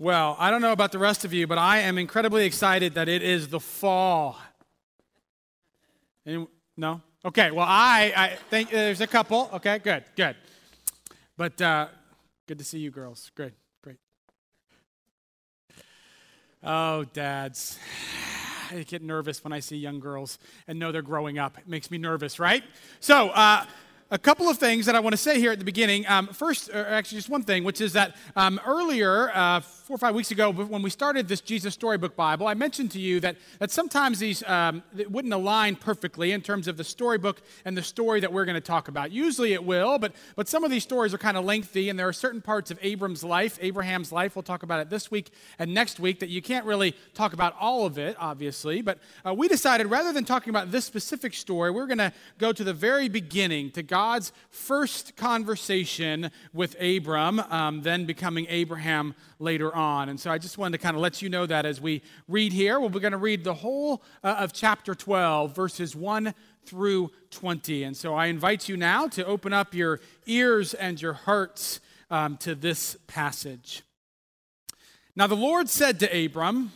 Well, I don't know about the rest of you, but I am incredibly excited that it is the fall. No? Okay, well, I, I think there's a couple. Okay, good, good. But uh, good to see you girls. Good, great. Oh, dads. I get nervous when I see young girls and know they're growing up. It makes me nervous, right? So, uh, a couple of things that I want to say here at the beginning. Um, first, actually, just one thing, which is that um, earlier, uh, four or five weeks ago, when we started this Jesus Storybook Bible, I mentioned to you that, that sometimes these um, wouldn't align perfectly in terms of the storybook and the story that we're going to talk about. Usually it will, but, but some of these stories are kind of lengthy, and there are certain parts of Abram's life, Abraham's life, we'll talk about it this week and next week, that you can't really talk about all of it, obviously. But uh, we decided rather than talking about this specific story, we're going to go to the very beginning, to God's first conversation with Abram, um, then becoming Abraham later on. And so I just wanted to kind of let you know that as we read here, we're going to read the whole uh, of chapter 12, verses 1 through 20. And so I invite you now to open up your ears and your hearts um, to this passage. Now the Lord said to Abram,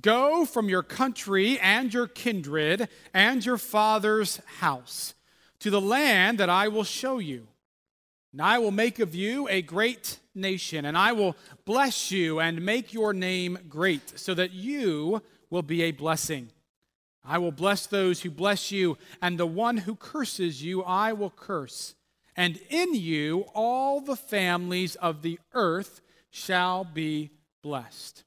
Go from your country and your kindred and your father's house to the land that I will show you. And I will make of you a great nation, and I will bless you and make your name great, so that you will be a blessing. I will bless those who bless you, and the one who curses you I will curse. And in you all the families of the earth shall be blessed.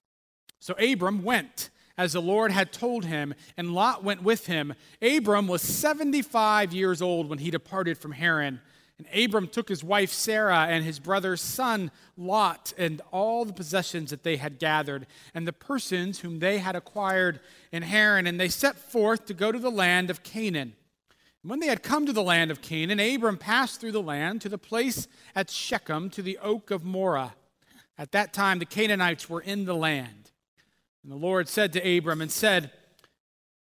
So Abram went as the Lord had told him, and Lot went with him. Abram was 75 years old when he departed from Haran. And Abram took his wife Sarah and his brother's son Lot and all the possessions that they had gathered and the persons whom they had acquired in Haran, and they set forth to go to the land of Canaan. And when they had come to the land of Canaan, Abram passed through the land to the place at Shechem to the oak of Moreh. At that time, the Canaanites were in the land. And the Lord said to Abram and said,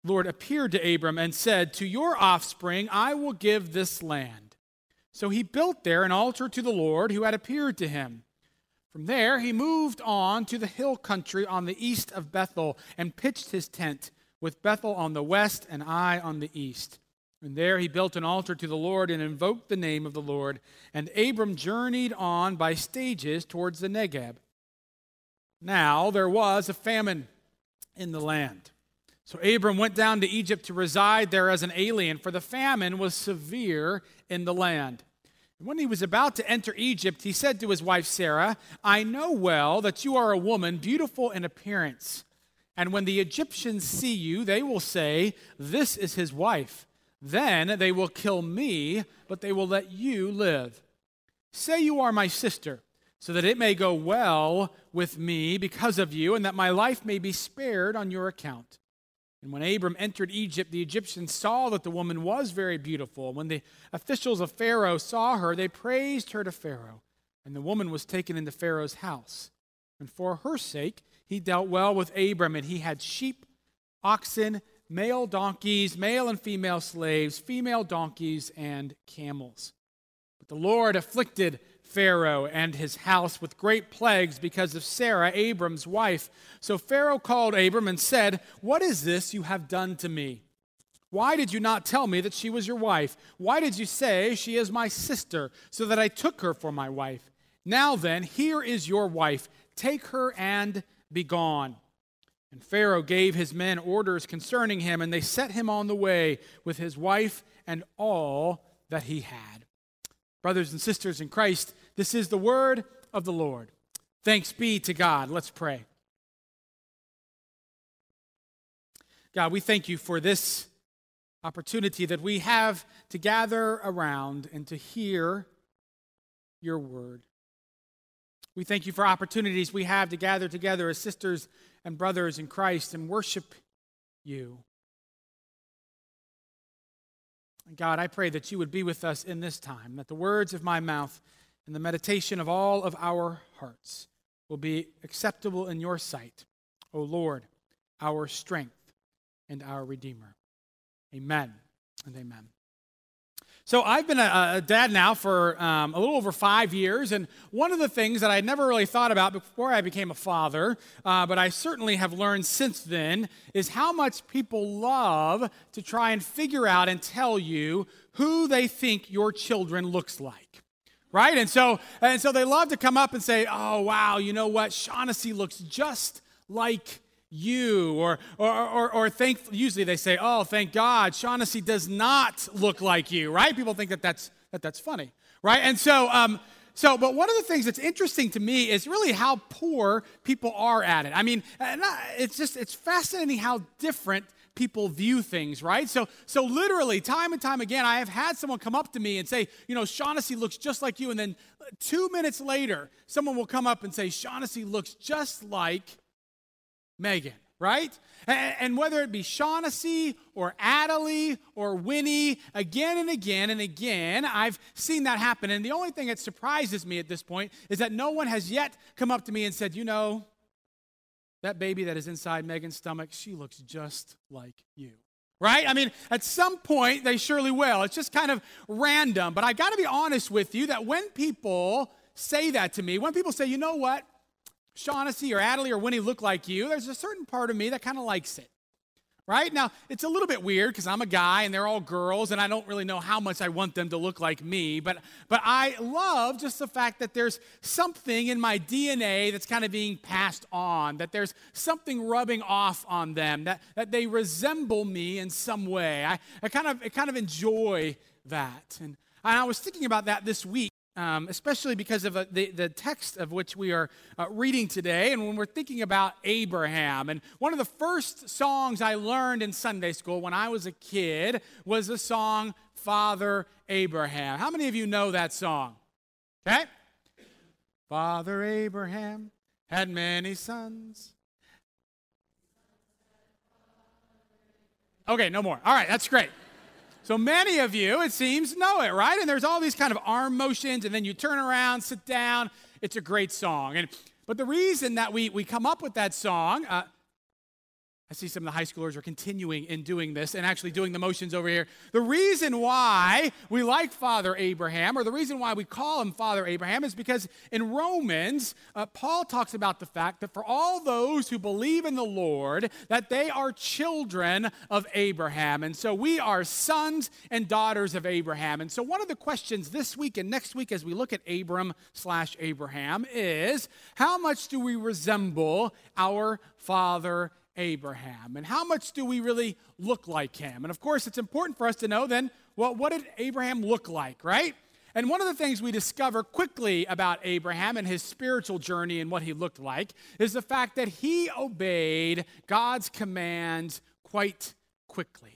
Lord appeared to Abram and said, To your offspring I will give this land. So he built there an altar to the Lord who had appeared to him. From there he moved on to the hill country on the east of Bethel and pitched his tent, with Bethel on the west and Ai on the east. And there he built an altar to the Lord and invoked the name of the Lord. And Abram journeyed on by stages towards the Negeb. Now there was a famine in the land. So Abram went down to Egypt to reside there as an alien, for the famine was severe in the land. When he was about to enter Egypt, he said to his wife Sarah, I know well that you are a woman beautiful in appearance. And when the Egyptians see you, they will say, This is his wife. Then they will kill me, but they will let you live. Say you are my sister so that it may go well with me because of you, and that my life may be spared on your account. And when Abram entered Egypt, the Egyptians saw that the woman was very beautiful. When the officials of Pharaoh saw her, they praised her to Pharaoh. And the woman was taken into Pharaoh's house. And for her sake, he dealt well with Abram, and he had sheep, oxen, male donkeys, male and female slaves, female donkeys, and camels. But the Lord afflicted Pharaoh and his house with great plagues because of Sarah, Abram's wife. So Pharaoh called Abram and said, What is this you have done to me? Why did you not tell me that she was your wife? Why did you say she is my sister, so that I took her for my wife? Now then, here is your wife. Take her and be gone. And Pharaoh gave his men orders concerning him, and they set him on the way with his wife and all that he had. Brothers and sisters in Christ, this is the word of the Lord. Thanks be to God. Let's pray. God, we thank you for this opportunity that we have to gather around and to hear your word. We thank you for opportunities we have to gather together as sisters and brothers in Christ and worship you. God, I pray that you would be with us in this time, that the words of my mouth and the meditation of all of our hearts will be acceptable in your sight, O Lord, our strength and our Redeemer. Amen and amen. So I've been a, a dad now for um, a little over five years, and one of the things that I never really thought about before I became a father, uh, but I certainly have learned since then, is how much people love to try and figure out and tell you who they think your children looks like. Right? And so, and so they love to come up and say, oh, wow, you know what? Shaughnessy looks just like you or or or, or thank usually they say oh thank god shaughnessy does not look like you right people think that that's that that's funny right and so um so but one of the things that's interesting to me is really how poor people are at it i mean it's just it's fascinating how different people view things, right? So, so literally, time and time again, I have had someone come up to me and say, you know, Shaughnessy looks just like you. And then uh, two minutes later, someone will come up and say, Shaughnessy looks just like Megan, right? And whether it be Shaughnessy or Adelie or Winnie, again and again and again, I've seen that happen. And the only thing that surprises me at this point is that no one has yet come up to me and said, you know, that baby that is inside Megan's stomach, she looks just like you. Right? I mean, at some point, they surely will. It's just kind of random. But I got to be honest with you that when people say that to me, when people say, you know what, Shaughnessy or Adelie or Winnie look like you, there's a certain part of me that kind of likes it. Right? Now, it's a little bit weird because I'm a guy and they're all girls and I don't really know how much I want them to look like me, but but I love just the fact that there's something in my DNA that's kind of being passed on, that there's something rubbing off on them, that, that they resemble me in some way. I, I kind of I kind of enjoy that. And, and I was thinking about that this week um, especially because of uh, the, the text of which we are uh, reading today, and when we're thinking about Abraham. And one of the first songs I learned in Sunday school when I was a kid was the song Father Abraham. How many of you know that song? Okay? Father Abraham had many sons. Okay, no more. All right, that's great. So many of you, it seems, know it, right? And there's all these kind of arm motions, and then you turn around, sit down. It's a great song. And but the reason that we, we come up with that song, uh, I see some of the high schoolers are continuing in doing this and actually doing the motions over here. The reason why we like Father Abraham, or the reason why we call him Father Abraham, is because in Romans, uh, Paul talks about the fact that for all those who believe in the Lord, that they are children of Abraham. And so we are sons and daughters of Abraham. And so one of the questions this week and next week as we look at Abram slash Abraham is how much do we resemble our father Abraham. And how much do we really look like him? And of course, it's important for us to know then, well, what did Abraham look like, right? And one of the things we discover quickly about Abraham and his spiritual journey and what he looked like is the fact that he obeyed God's commands quite quickly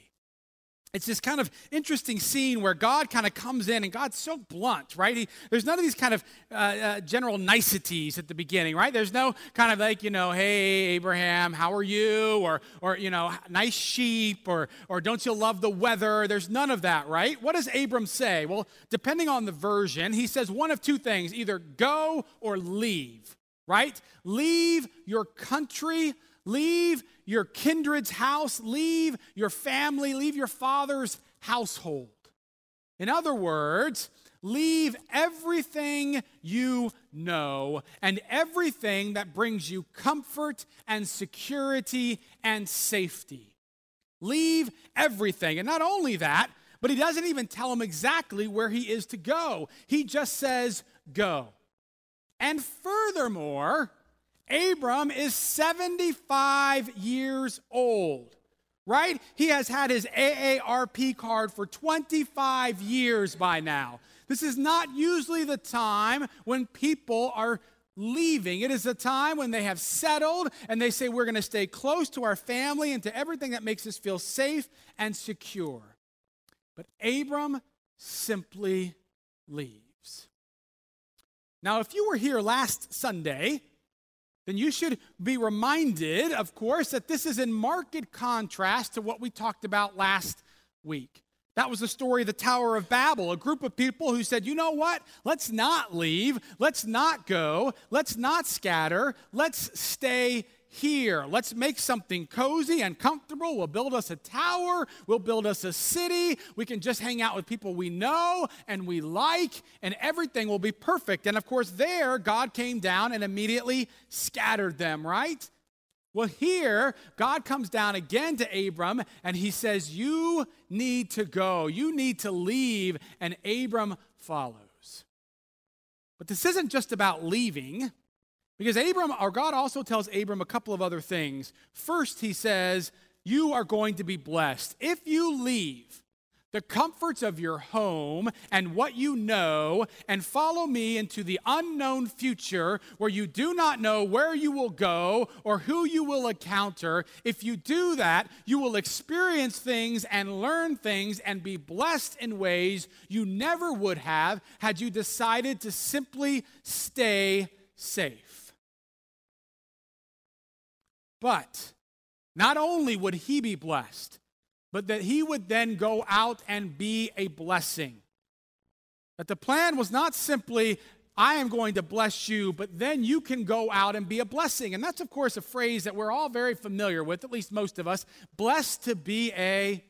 it's this kind of interesting scene where God kind of comes in and God's so blunt, right? He, there's none of these kind of uh, uh, general niceties at the beginning, right? There's no kind of like, you know, hey, Abraham, how are you? Or, or you know, nice sheep, or, or don't you love the weather? There's none of that, right? What does Abram say? Well, depending on the version, he says one of two things either go or leave, right? Leave your country, leave your kindred's house, leave your family, leave your father's household. In other words, leave everything you know and everything that brings you comfort and security and safety. Leave everything. And not only that, but he doesn't even tell him exactly where he is to go. He just says, go. And furthermore, Abram is 75 years old, right? He has had his AARP card for 25 years by now. This is not usually the time when people are leaving. It is a time when they have settled and they say, We're going to stay close to our family and to everything that makes us feel safe and secure. But Abram simply leaves. Now, if you were here last Sunday, then you should be reminded, of course, that this is in marked contrast to what we talked about last week. That was the story of the Tower of Babel, a group of people who said, you know what? Let's not leave. Let's not go. Let's not scatter. Let's stay here. Let's make something cozy and comfortable. We'll build us a tower. We'll build us a city. We can just hang out with people we know and we like, and everything will be perfect. And of course, there, God came down and immediately scattered them, right? Well, here, God comes down again to Abram and he says, You need to go. You need to leave. And Abram follows. But this isn't just about leaving, because Abram, or God also tells Abram a couple of other things. First, he says, You are going to be blessed. If you leave, the comforts of your home and what you know, and follow me into the unknown future where you do not know where you will go or who you will encounter. If you do that, you will experience things and learn things and be blessed in ways you never would have had you decided to simply stay safe. But not only would he be blessed, but that he would then go out and be a blessing. That the plan was not simply, I am going to bless you, but then you can go out and be a blessing. And that's, of course, a phrase that we're all very familiar with, at least most of us. Blessed to be a,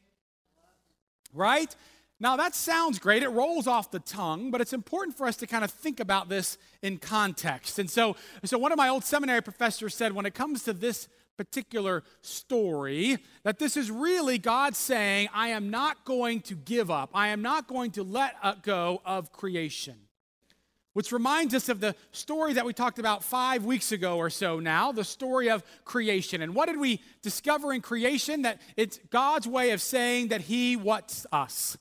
right? Now, that sounds great. It rolls off the tongue, but it's important for us to kind of think about this in context. And so, so one of my old seminary professors said when it comes to this particular story that this is really God saying, I am not going to give up, I am not going to let uh, go of creation. Which reminds us of the story that we talked about five weeks ago or so now, the story of creation. And what did we discover in creation? That it's God's way of saying that He what's us.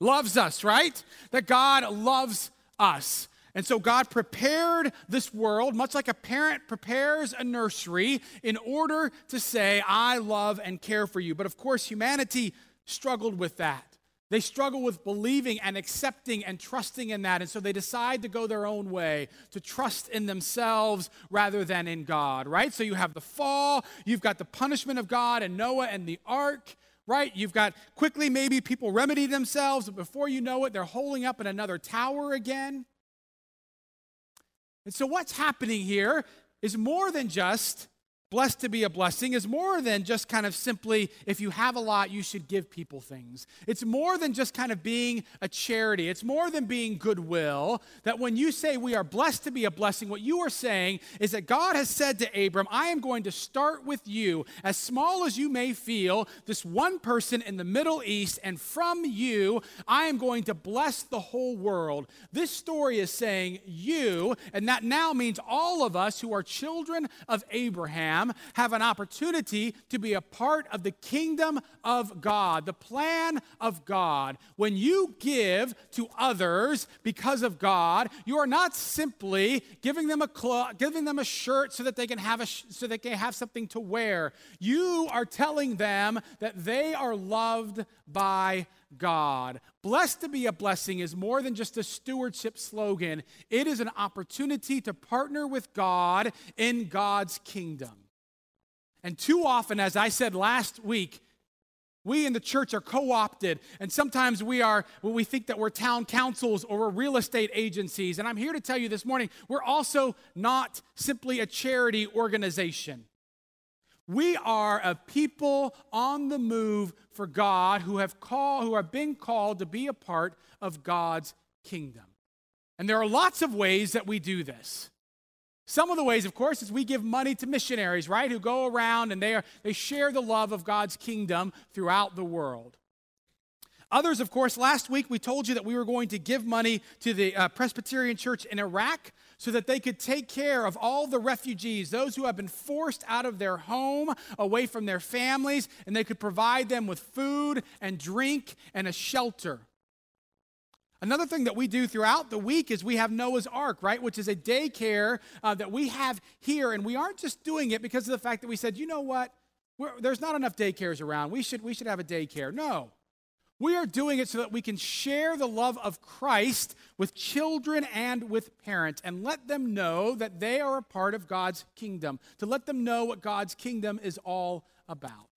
Loves us, right? That God loves us. And so God prepared this world, much like a parent prepares a nursery, in order to say, I love and care for you. But of course, humanity struggled with that. They struggle with believing and accepting and trusting in that. And so they decide to go their own way, to trust in themselves rather than in God, right? So you have the fall, you've got the punishment of God and Noah and the ark, right? You've got quickly maybe people remedy themselves, but before you know it, they're holding up in another tower again. And so, what's happening here is more than just Blessed to be a blessing is more than just kind of simply, if you have a lot, you should give people things. It's more than just kind of being a charity. It's more than being goodwill. That when you say we are blessed to be a blessing, what you are saying is that God has said to Abram, I am going to start with you, as small as you may feel, this one person in the Middle East, and from you, I am going to bless the whole world. This story is saying you, and that now means all of us who are children of Abraham Have an opportunity to be a part of the kingdom of God, the plan of God. When you give to others because of God, you are not simply giving them a clo- giving them a shirt so that they can have a sh- so they can have something to wear. You are telling them that they are loved by God. Blessed to be a blessing is more than just a stewardship slogan, it is an opportunity to partner with God in God's kingdom. And too often, as I said last week, we in the church are co opted, and sometimes we are, well, we think that we're town councils or we're real estate agencies. And I'm here to tell you this morning, we're also not simply a charity organization. We are a people on the move for God who have called, who are being called to be a part of God's kingdom. And there are lots of ways that we do this. Some of the ways, of course, is we give money to missionaries, right, who go around and they, are, they share the love of God's kingdom throughout the world. Others, of course, last week we told you that we were going to give money to the uh, Presbyterian Church in Iraq so that they could take care of all the refugees, those who have been forced out of their home, away from their families, and they could provide them with food and drink and a shelter. Another thing that we do throughout the week is we have Noah's Ark, right? Which is a daycare uh, that we have here. And we aren't just doing it because of the fact that we said, you know what? We're, there's not enough daycares around. We should, we should have a daycare. No. We are doing it so that we can share the love of Christ with children and with parents and let them know that they are a part of God's kingdom, to let them know what God's kingdom is all about.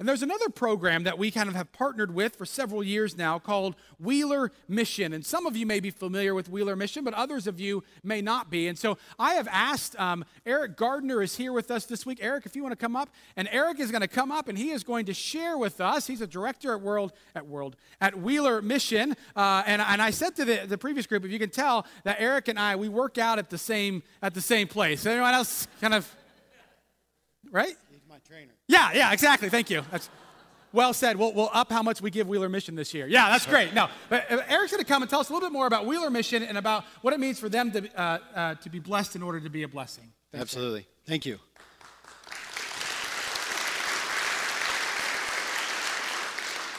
And there's another program that we kind of have partnered with for several years now called Wheeler Mission. And some of you may be familiar with Wheeler Mission, but others of you may not be. And so I have asked, um, Eric Gardner is here with us this week. Eric, if you want to come up. And Eric is going to come up and he is going to share with us. He's a director at World, at World, at Wheeler Mission. Uh, and, and I said to the, the previous group, if you can tell that Eric and I, we work out at the same, at the same place. Anyone else kind of, right? Trainer. Yeah, yeah, exactly. Thank you. That's well said. We'll, we'll up how much we give Wheeler Mission this year. Yeah, that's great. No, but uh, Eric's going to come and tell us a little bit more about Wheeler Mission and about what it means for them to, uh, uh, to be blessed in order to be a blessing. Thanks, Absolutely. Eric. Thank you.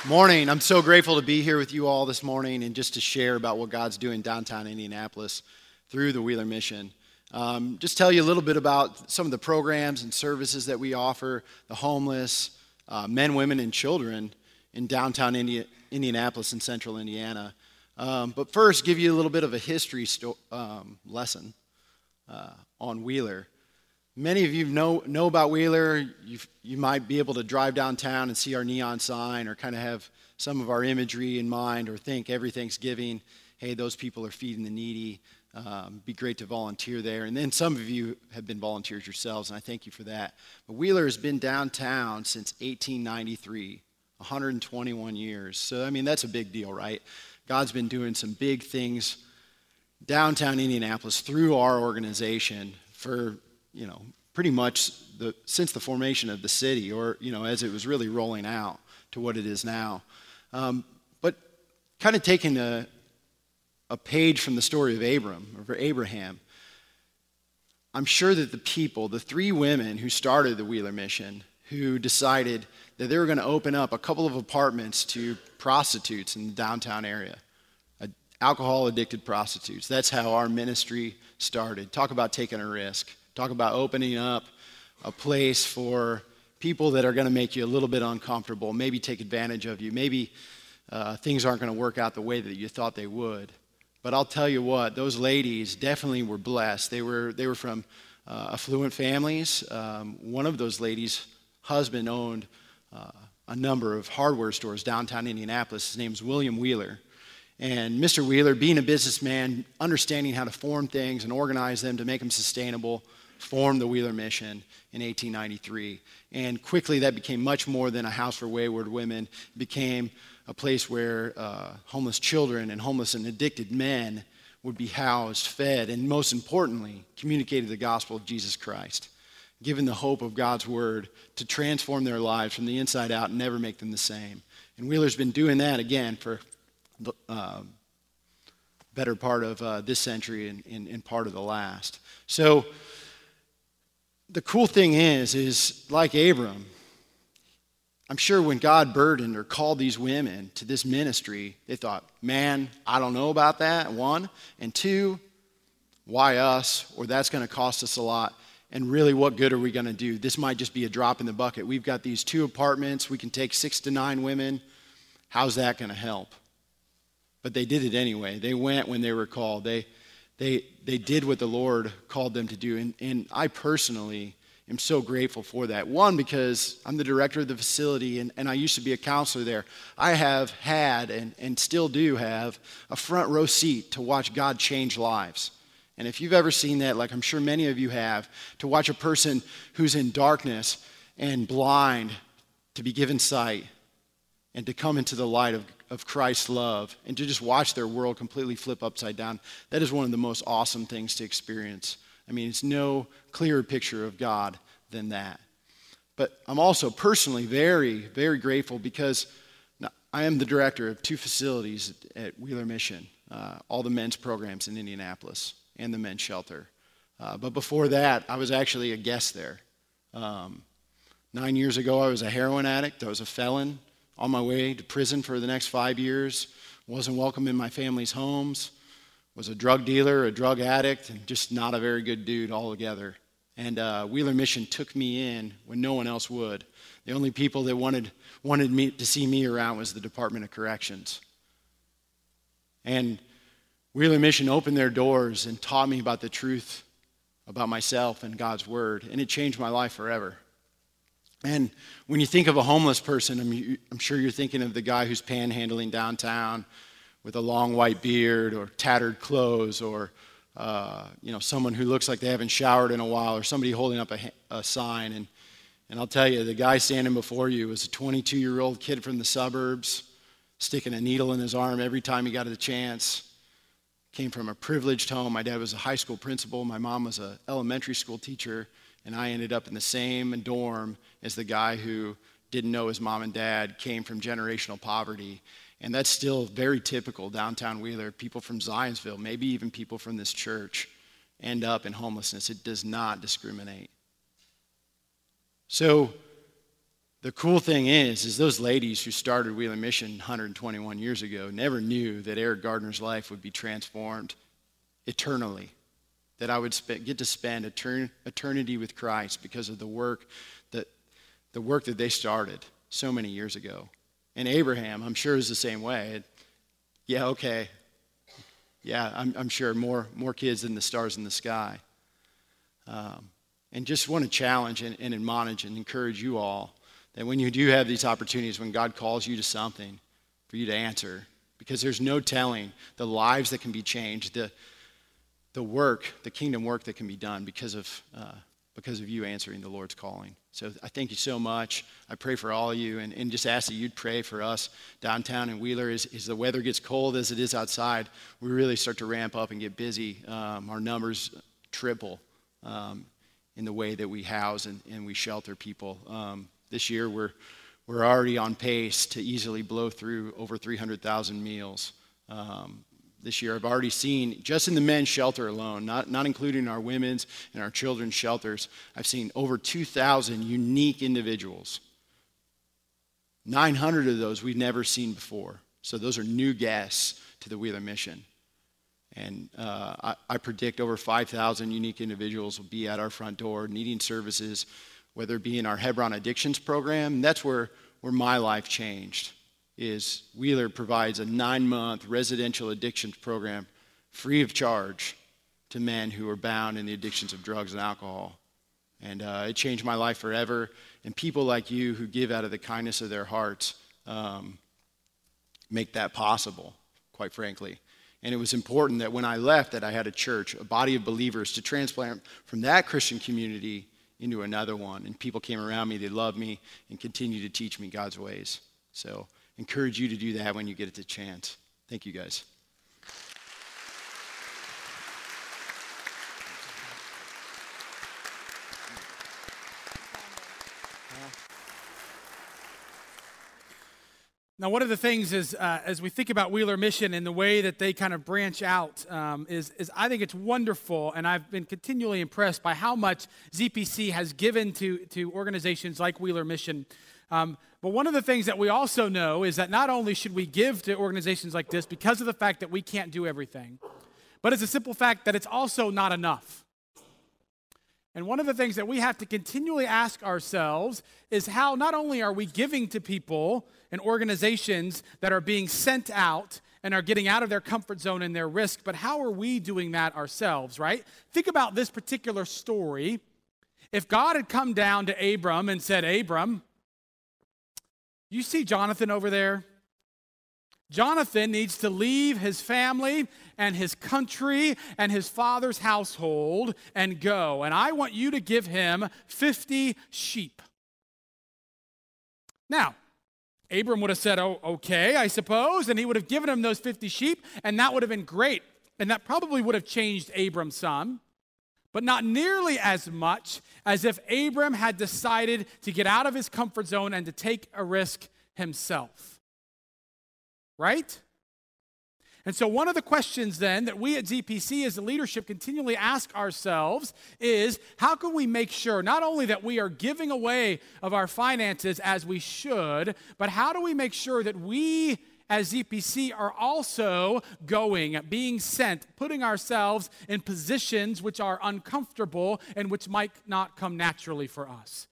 Morning. I'm so grateful to be here with you all this morning and just to share about what God's doing downtown Indianapolis through the Wheeler Mission. Um, just tell you a little bit about some of the programs and services that we offer the homeless, uh, men, women, and children in downtown Indi- Indianapolis and central Indiana. Um, but first, give you a little bit of a history sto- um, lesson uh, on Wheeler. Many of you know, know about Wheeler. you you might be able to drive downtown and see our neon sign or kind of have some of our imagery in mind or think every Thanksgiving, hey, those people are feeding the needy. Um, be great to volunteer there. And then some of you have been volunteers yourselves, and I thank you for that. But Wheeler has been downtown since 1893, 121 years. So, I mean, that's a big deal, right? God's been doing some big things downtown Indianapolis through our organization for, you know, pretty much the, since the formation of the city, or, you know, as it was really rolling out to what it is now. Um, but kind of taking a, a page from the story of Abram, or Abraham, I'm sure that the people, the three women who started the Wheeler Mission, who decided that they were going to open up a couple of apartments to prostitutes in the downtown area, alcohol addicted prostitutes. That's how our ministry started. Talk about taking a risk. Talk about opening up a place for people that are going to make you a little bit uncomfortable, maybe take advantage of you, maybe uh, things aren't going to work out the way that you thought they would. But I'll tell you what, those ladies definitely were blessed. They were, they were from uh, affluent families. Um, one of those ladies' husband owned uh, a number of hardware stores downtown Indianapolis. His name's William Wheeler. And Mr. Wheeler, being a businessman, understanding how to form things and organize them to make them sustainable, formed the Wheeler Mission in 1893. And quickly that became much more than a house for wayward women. It became a place where uh, homeless children and homeless and addicted men would be housed, fed, and most importantly, communicated the gospel of Jesus Christ, given the hope of God's word to transform their lives from the inside out and never make them the same. And Wheeler's been doing that again for the uh, better part of uh, this century and, and, and part of the last. So the cool thing is, is like Abram, I'm sure when God burdened or called these women to this ministry, they thought, man, I don't know about that, one. And two, why us? Or that's going to cost us a lot. And really, what good are we going to do? This might just be a drop in the bucket. We've got these two apartments. We can take six to nine women. How's that going to help? But they did it anyway. They went when they were called. They, they, they did what the Lord called them to do. And, and I personally am so grateful for that. One, because I'm the director of the facility and, and I used to be a counselor there. I have had and, and still do have a front row seat to watch God change lives. And if you've ever seen that, like I'm sure many of you have, to watch a person who's in darkness and blind to be given sight and to come into the light of, of Christ's love and to just watch their world completely flip upside down, that is one of the most awesome things to experience. I mean, it's no clearer picture of God than that. But I'm also personally very, very grateful because I am the director of two facilities at Wheeler Mission, uh, all the men's programs in Indianapolis and the men's shelter. Uh, but before that, I was actually a guest there. Um, nine years ago, I was a heroin addict. I was a felon on my way to prison for the next five years. Wasn't welcome in my family's homes was a drug dealer, a drug addict, and just not a very good dude altogether. And uh, Wheeler Mission took me in when no one else would. The only people that wanted, wanted me to see me around was the Department of Corrections. And Wheeler Mission opened their doors and taught me about the truth about myself and God's Word, and it changed my life forever. And when you think of a homeless person, I'm, I'm sure you're thinking of the guy who's panhandling downtown with a long white beard or tattered clothes or uh, you know, someone who looks like they haven't showered in a while or somebody holding up a, a sign. And, and I'll tell you, the guy standing before you was a 22 year old kid from the suburbs, sticking a needle in his arm every time he got a chance. Came from a privileged home. My dad was a high school principal. My mom was an elementary school teacher. And I ended up in the same dorm as the guy who didn't know his mom and dad, came from generational poverty. And that's still very typical downtown Wheeler. People from Zionsville, maybe even people from this church, end up in homelessness. It does not discriminate. So the cool thing is, is those ladies who started Wheeler Mission 121 years ago never knew that Eric Gardner's life would be transformed eternally. That I would get to spend etern- eternity with Christ because of the work that the work that they started so many years ago. And Abraham, I'm sure, is the same way. Yeah, okay. Yeah, I'm, I'm sure more, more kids than the stars in the sky. Um, and just want to challenge and, and admonish and encourage you all that when you do have these opportunities, when God calls you to something, for you to answer, because there's no telling the lives that can be changed, the, the work, the kingdom work that can be done because of, uh, because of you answering the Lord's calling. So I thank you so much. I pray for all of you and, and just ask that you'd pray for us downtown in Wheeler as, as the weather gets cold as it is outside. We really start to ramp up and get busy. Um, our numbers triple um, in the way that we house and, and we shelter people. Um, this year, we're, we're already on pace to easily blow through over 300,000 meals. This year. I've already seen, just in the men's shelter alone, not, not including our women's and our children's shelters, I've seen over 2,000 unique individuals. 900 of those we've never seen before. So those are new guests to the Wheeler mission. And uh, I, I predict over 5,000 unique individuals will be at our front door needing services, whether it be in our Hebron Addictions program. that's where, where my life changed is Wheeler provides a nine month residential addictions program free of charge to men who are bound in the addictions of drugs and alcohol. And uh, it changed my life forever. And people like you who give out of the kindness of their hearts um, make that possible, quite frankly. And it was important that when I left that I had a church, a body of believers to transplant from that Christian community into another one. And people came around me, they loved me, and continued to teach me God's ways. So encourage you to do that when you get it to chance. Thank you, guys. Now, one of the things is, uh, as we think about Wheeler Mission and the way that they kind of branch out, um, is, is I think it's wonderful, and I've been continually impressed by how much ZPC has given to, to organizations like Wheeler Mission. Um, but one of the things that we also know is that not only should we give to organizations like this because of the fact that we can't do everything, but it's a simple fact that it's also not enough. And one of the things that we have to continually ask ourselves is how not only are we giving to people and organizations that are being sent out and are getting out of their comfort zone and their risk, but how are we doing that ourselves, right? Think about this particular story. If God had come down to Abram and said, Abram, you see Jonathan over there? Jonathan needs to leave his family and his country and his father's household and go. And I want you to give him 50 sheep. Now, Abram would have said, Oh, okay, I suppose. And he would have given him those 50 sheep, and that would have been great. And that probably would have changed Abram's son but not nearly as much as if Abram had decided to get out of his comfort zone and to take a risk himself. Right? And so, one of the questions then that we at ZPC as the leadership continually ask ourselves is how can we make sure not only that we are giving away of our finances as we should, but how do we make sure that we as ZPC are also going, being sent, putting ourselves in positions which are uncomfortable and which might not come naturally for us.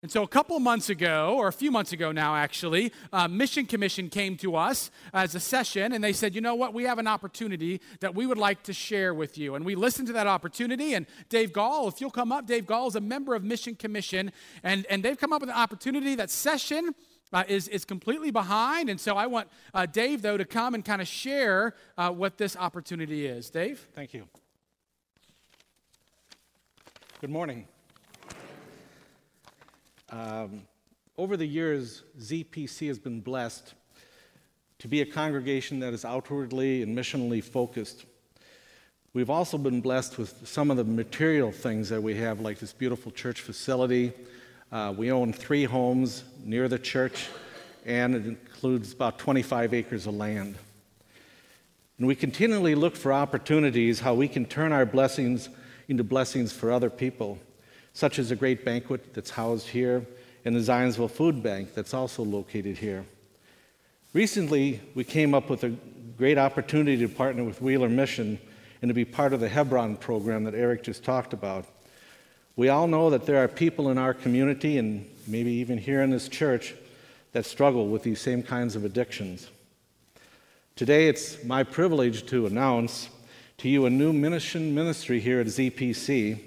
And so, a couple months ago, or a few months ago now, actually, uh, Mission Commission came to us as a session and they said, you know what, we have an opportunity that we would like to share with you. And we listened to that opportunity. And Dave Gall, if you'll come up, Dave Gall is a member of Mission Commission. And, and they've come up with an opportunity that session uh, is, is completely behind. And so, I want uh, Dave, though, to come and kind of share uh, what this opportunity is. Dave? Thank you. Good morning. Um, over the years, ZPC has been blessed to be a congregation that is outwardly and missionally focused. We've also been blessed with some of the material things that we have, like this beautiful church facility. Uh, we own three homes near the church, and it includes about 25 acres of land. And we continually look for opportunities how we can turn our blessings into blessings for other people such as a great banquet that's housed here and the Zionsville Food Bank that's also located here. Recently, we came up with a great opportunity to partner with Wheeler Mission and to be part of the Hebron program that Eric just talked about. We all know that there are people in our community and maybe even here in this church that struggle with these same kinds of addictions. Today, it's my privilege to announce to you a new mission ministry here at ZPC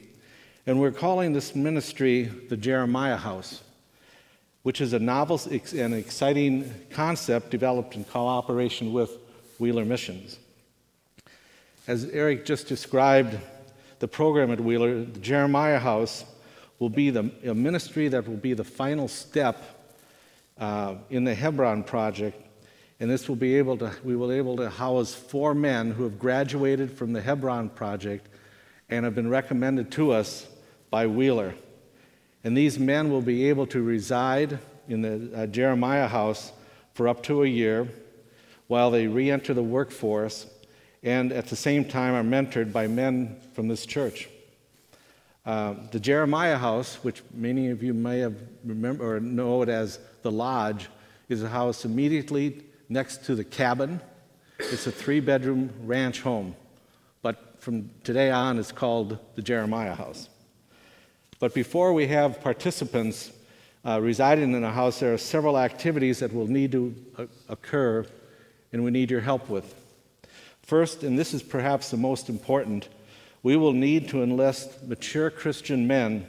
and we're calling this ministry the Jeremiah House, which is a novel and exciting concept developed in cooperation with Wheeler Missions. As Eric just described the program at Wheeler, the Jeremiah House will be the, a ministry that will be the final step uh, in the Hebron project. And this will be able to, we will be able to house four men who have graduated from the Hebron project and have been recommended to us by Wheeler. And these men will be able to reside in the uh, Jeremiah house for up to a year while they re enter the workforce and at the same time are mentored by men from this church. Uh, the Jeremiah house, which many of you may have remember or know it as the lodge, is a house immediately next to the cabin. It's a three bedroom ranch home, but from today on, it's called the Jeremiah house. But before we have participants uh, residing in a house, there are several activities that will need to uh, occur and we need your help with. First, and this is perhaps the most important, we will need to enlist mature Christian men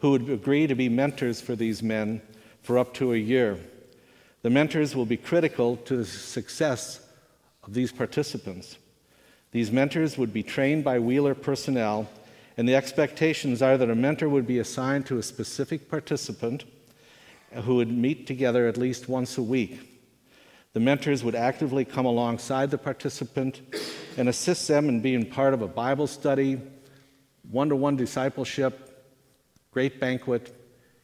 who would agree to be mentors for these men for up to a year. The mentors will be critical to the success of these participants. These mentors would be trained by Wheeler personnel and the expectations are that a mentor would be assigned to a specific participant who would meet together at least once a week. The mentors would actively come alongside the participant and assist them in being part of a Bible study, one to one discipleship, great banquet,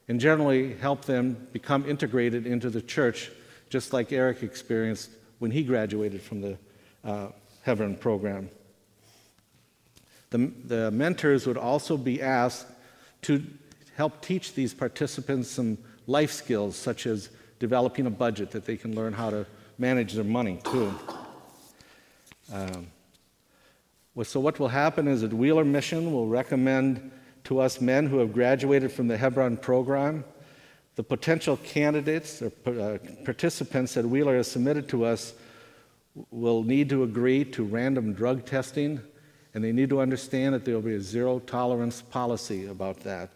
and generally help them become integrated into the church, just like Eric experienced when he graduated from the uh, Hebron program. The, the mentors would also be asked to help teach these participants some life skills, such as developing a budget that they can learn how to manage their money too. Um, so, what will happen is that Wheeler Mission will recommend to us men who have graduated from the Hebron program. The potential candidates or uh, participants that Wheeler has submitted to us will need to agree to random drug testing and they need to understand that there will be a zero tolerance policy about that.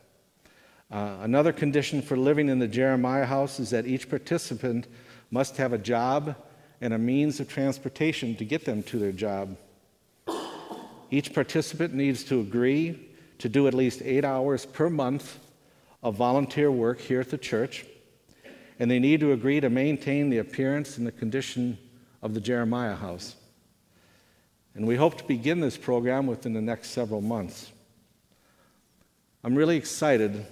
Uh, another condition for living in the Jeremiah house is that each participant must have a job and a means of transportation to get them to their job. Each participant needs to agree to do at least eight hours per month of volunteer work here at the church, and they need to agree to maintain the appearance and the condition of the Jeremiah house. And we hope to begin this program within the next several months. I'm really excited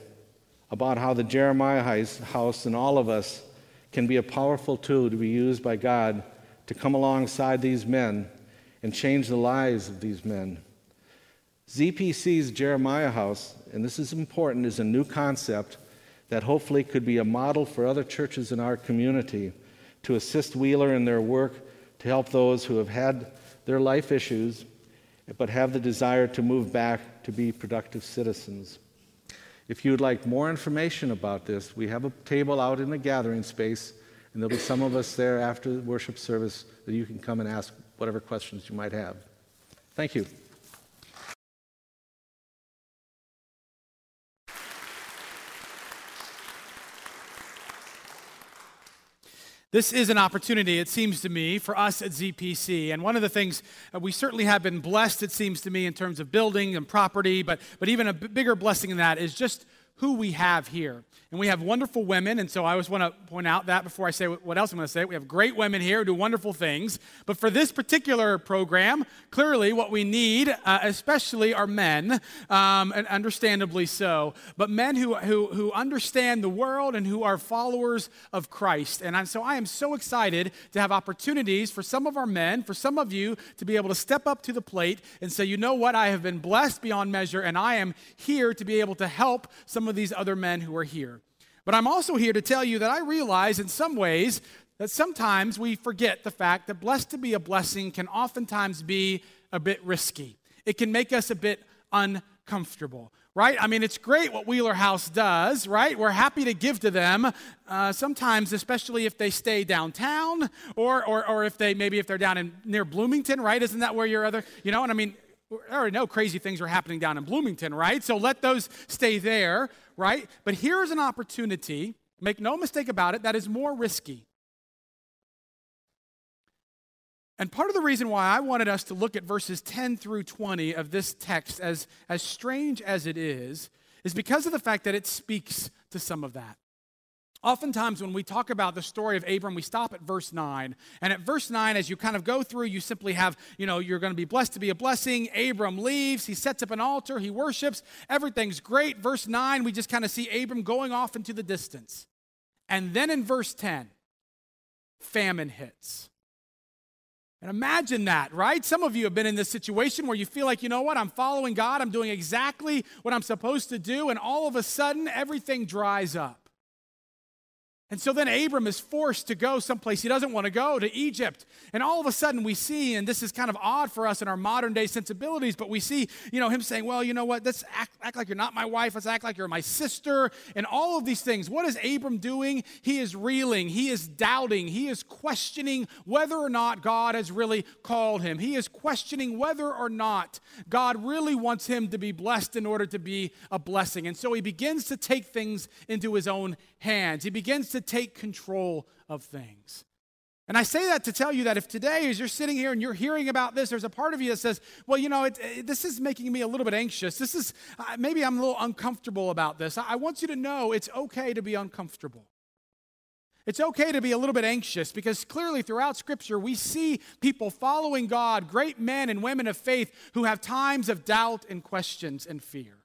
about how the Jeremiah House and all of us can be a powerful tool to be used by God to come alongside these men and change the lives of these men. ZPC's Jeremiah House, and this is important, is a new concept that hopefully could be a model for other churches in our community to assist Wheeler in their work to help those who have had their life issues, but have the desire to move back to be productive citizens. If you would like more information about this, we have a table out in the gathering space, and there'll be some of us there after the worship service that you can come and ask whatever questions you might have. Thank you. This is an opportunity, it seems to me, for us at ZPC. And one of the things uh, we certainly have been blessed, it seems to me, in terms of building and property, but, but even a b- bigger blessing than that is just who we have here. And we have wonderful women, and so I always want to point out that before I say what else I'm going to say. We have great women here who do wonderful things. But for this particular program, clearly what we need, uh, especially, are men, um, and understandably so, but men who, who, who understand the world and who are followers of Christ. And I'm, so I am so excited to have opportunities for some of our men, for some of you, to be able to step up to the plate and say, you know what, I have been blessed beyond measure, and I am here to be able to help some of these other men who are here. But I'm also here to tell you that I realize in some ways that sometimes we forget the fact that blessed to be a blessing can oftentimes be a bit risky. It can make us a bit uncomfortable, right? I mean, it's great what Wheeler House does, right? We're happy to give to them. Uh, sometimes, especially if they stay downtown, or, or, or if they maybe if they're down in near Bloomington, right? Isn't that where your other, you know? And I mean, I already know crazy things are happening down in Bloomington, right? So let those stay there, right? But here's an opportunity, make no mistake about it, that is more risky. And part of the reason why I wanted us to look at verses 10 through 20 of this text, as, as strange as it is, is because of the fact that it speaks to some of that. Oftentimes, when we talk about the story of Abram, we stop at verse 9. And at verse 9, as you kind of go through, you simply have, you know, you're going to be blessed to be a blessing. Abram leaves, he sets up an altar, he worships, everything's great. Verse 9, we just kind of see Abram going off into the distance. And then in verse 10, famine hits. And imagine that, right? Some of you have been in this situation where you feel like, you know what, I'm following God, I'm doing exactly what I'm supposed to do, and all of a sudden, everything dries up. And so then Abram is forced to go someplace he doesn't want to go, to Egypt. And all of a sudden we see, and this is kind of odd for us in our modern day sensibilities, but we see, you know, him saying, well, you know what, let's act, act like you're not my wife, let's act like you're my sister, and all of these things. What is Abram doing? He is reeling, he is doubting, he is questioning whether or not God has really called him. He is questioning whether or not God really wants him to be blessed in order to be a blessing. And so he begins to take things into his own hands. He begins to take control of things. And I say that to tell you that if today, as you're sitting here and you're hearing about this, there's a part of you that says, well, you know, it, it, this is making me a little bit anxious. This is, uh, maybe I'm a little uncomfortable about this. I, I want you to know it's okay to be uncomfortable. It's okay to be a little bit anxious because clearly throughout Scripture we see people following God, great men and women of faith who have times of doubt and questions and fear.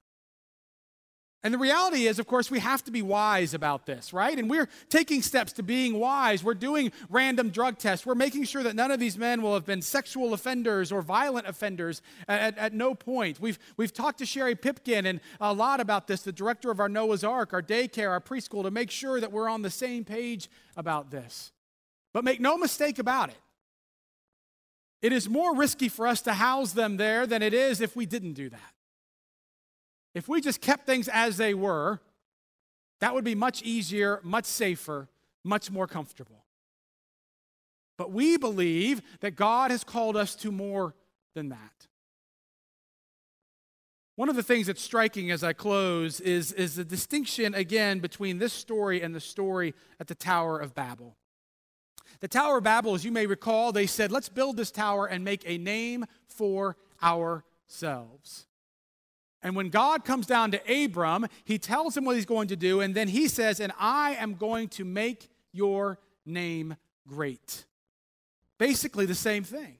And the reality is, of course, we have to be wise about this, right? And we're taking steps to being wise. We're doing random drug tests. We're making sure that none of these men will have been sexual offenders or violent offenders at, at, no point. We've, we've talked to Sherry Pipkin and a lot about this, the director of our Noah's Ark, our daycare, our preschool, to make sure that we're on the same page about this. But make no mistake about it. It is more risky for us to house them there than it is if we didn't do that. If we just kept things as they were, that would be much easier, much safer, much more comfortable. But we believe that God has called us to more than that. One of the things that's striking as I close is, is the distinction, again, between this story and the story at the Tower of Babel. The Tower of Babel, as you may recall, they said, let's build this tower and make a name for ourselves. And when God comes down to Abram, he tells him what he's going to do, and then he says, And I am going to make your name great. Basically, the same thing.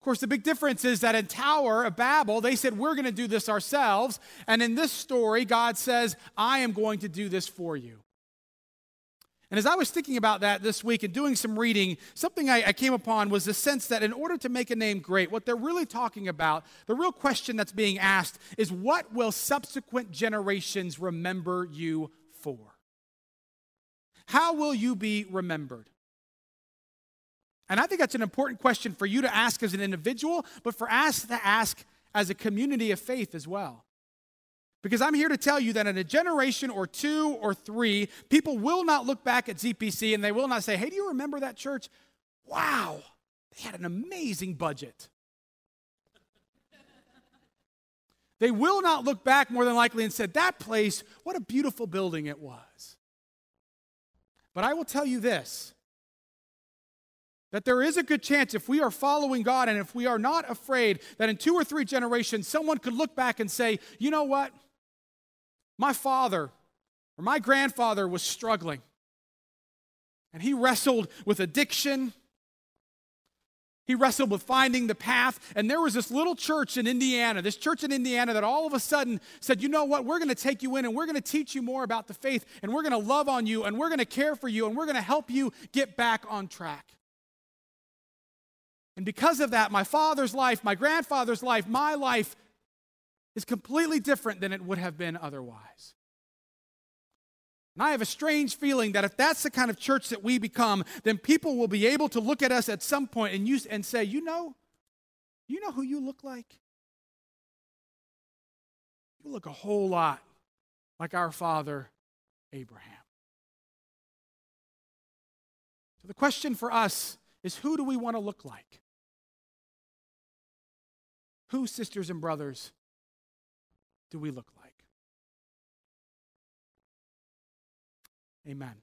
Of course, the big difference is that in Tower of Babel, they said, We're going to do this ourselves. And in this story, God says, I am going to do this for you. And as I was thinking about that this week and doing some reading, something I, I, came upon was the sense that in order to make a name great, what they're really talking about, the real question that's being asked is what will subsequent generations remember you for? How will you be remembered? And I think that's an important question for you to ask as an individual, but for us to ask as a community of faith as well. Because I'm here to tell you that in a generation or two or three, people will not look back at ZPC and they will not say, hey, do you remember that church? Wow, they had an amazing budget. they will not look back more than likely and said, that place, what a beautiful building it was. But I will tell you this that there is a good chance if we are following God and if we are not afraid that in two or three generations someone could look back and say, you know what? My father or my grandfather was struggling and he wrestled with addiction. He wrestled with finding the path. And there was this little church in Indiana, this church in Indiana that all of a sudden said, you know what, we're going to take you in and we're going to teach you more about the faith and we're going to love on you and we're going to care for you and we're going to help you get back on track. And because of that, my father's life, my grandfather's life, my life is completely different than it would have been otherwise. And I have a strange feeling that if that's the kind of church that we become, then people will be able to look at us at some point and, use, and say, you know, you know who you look like? You look a whole lot like our father, Abraham. So the question for us is who do we want to look like? Who, sisters and brothers, do we look like? Amen.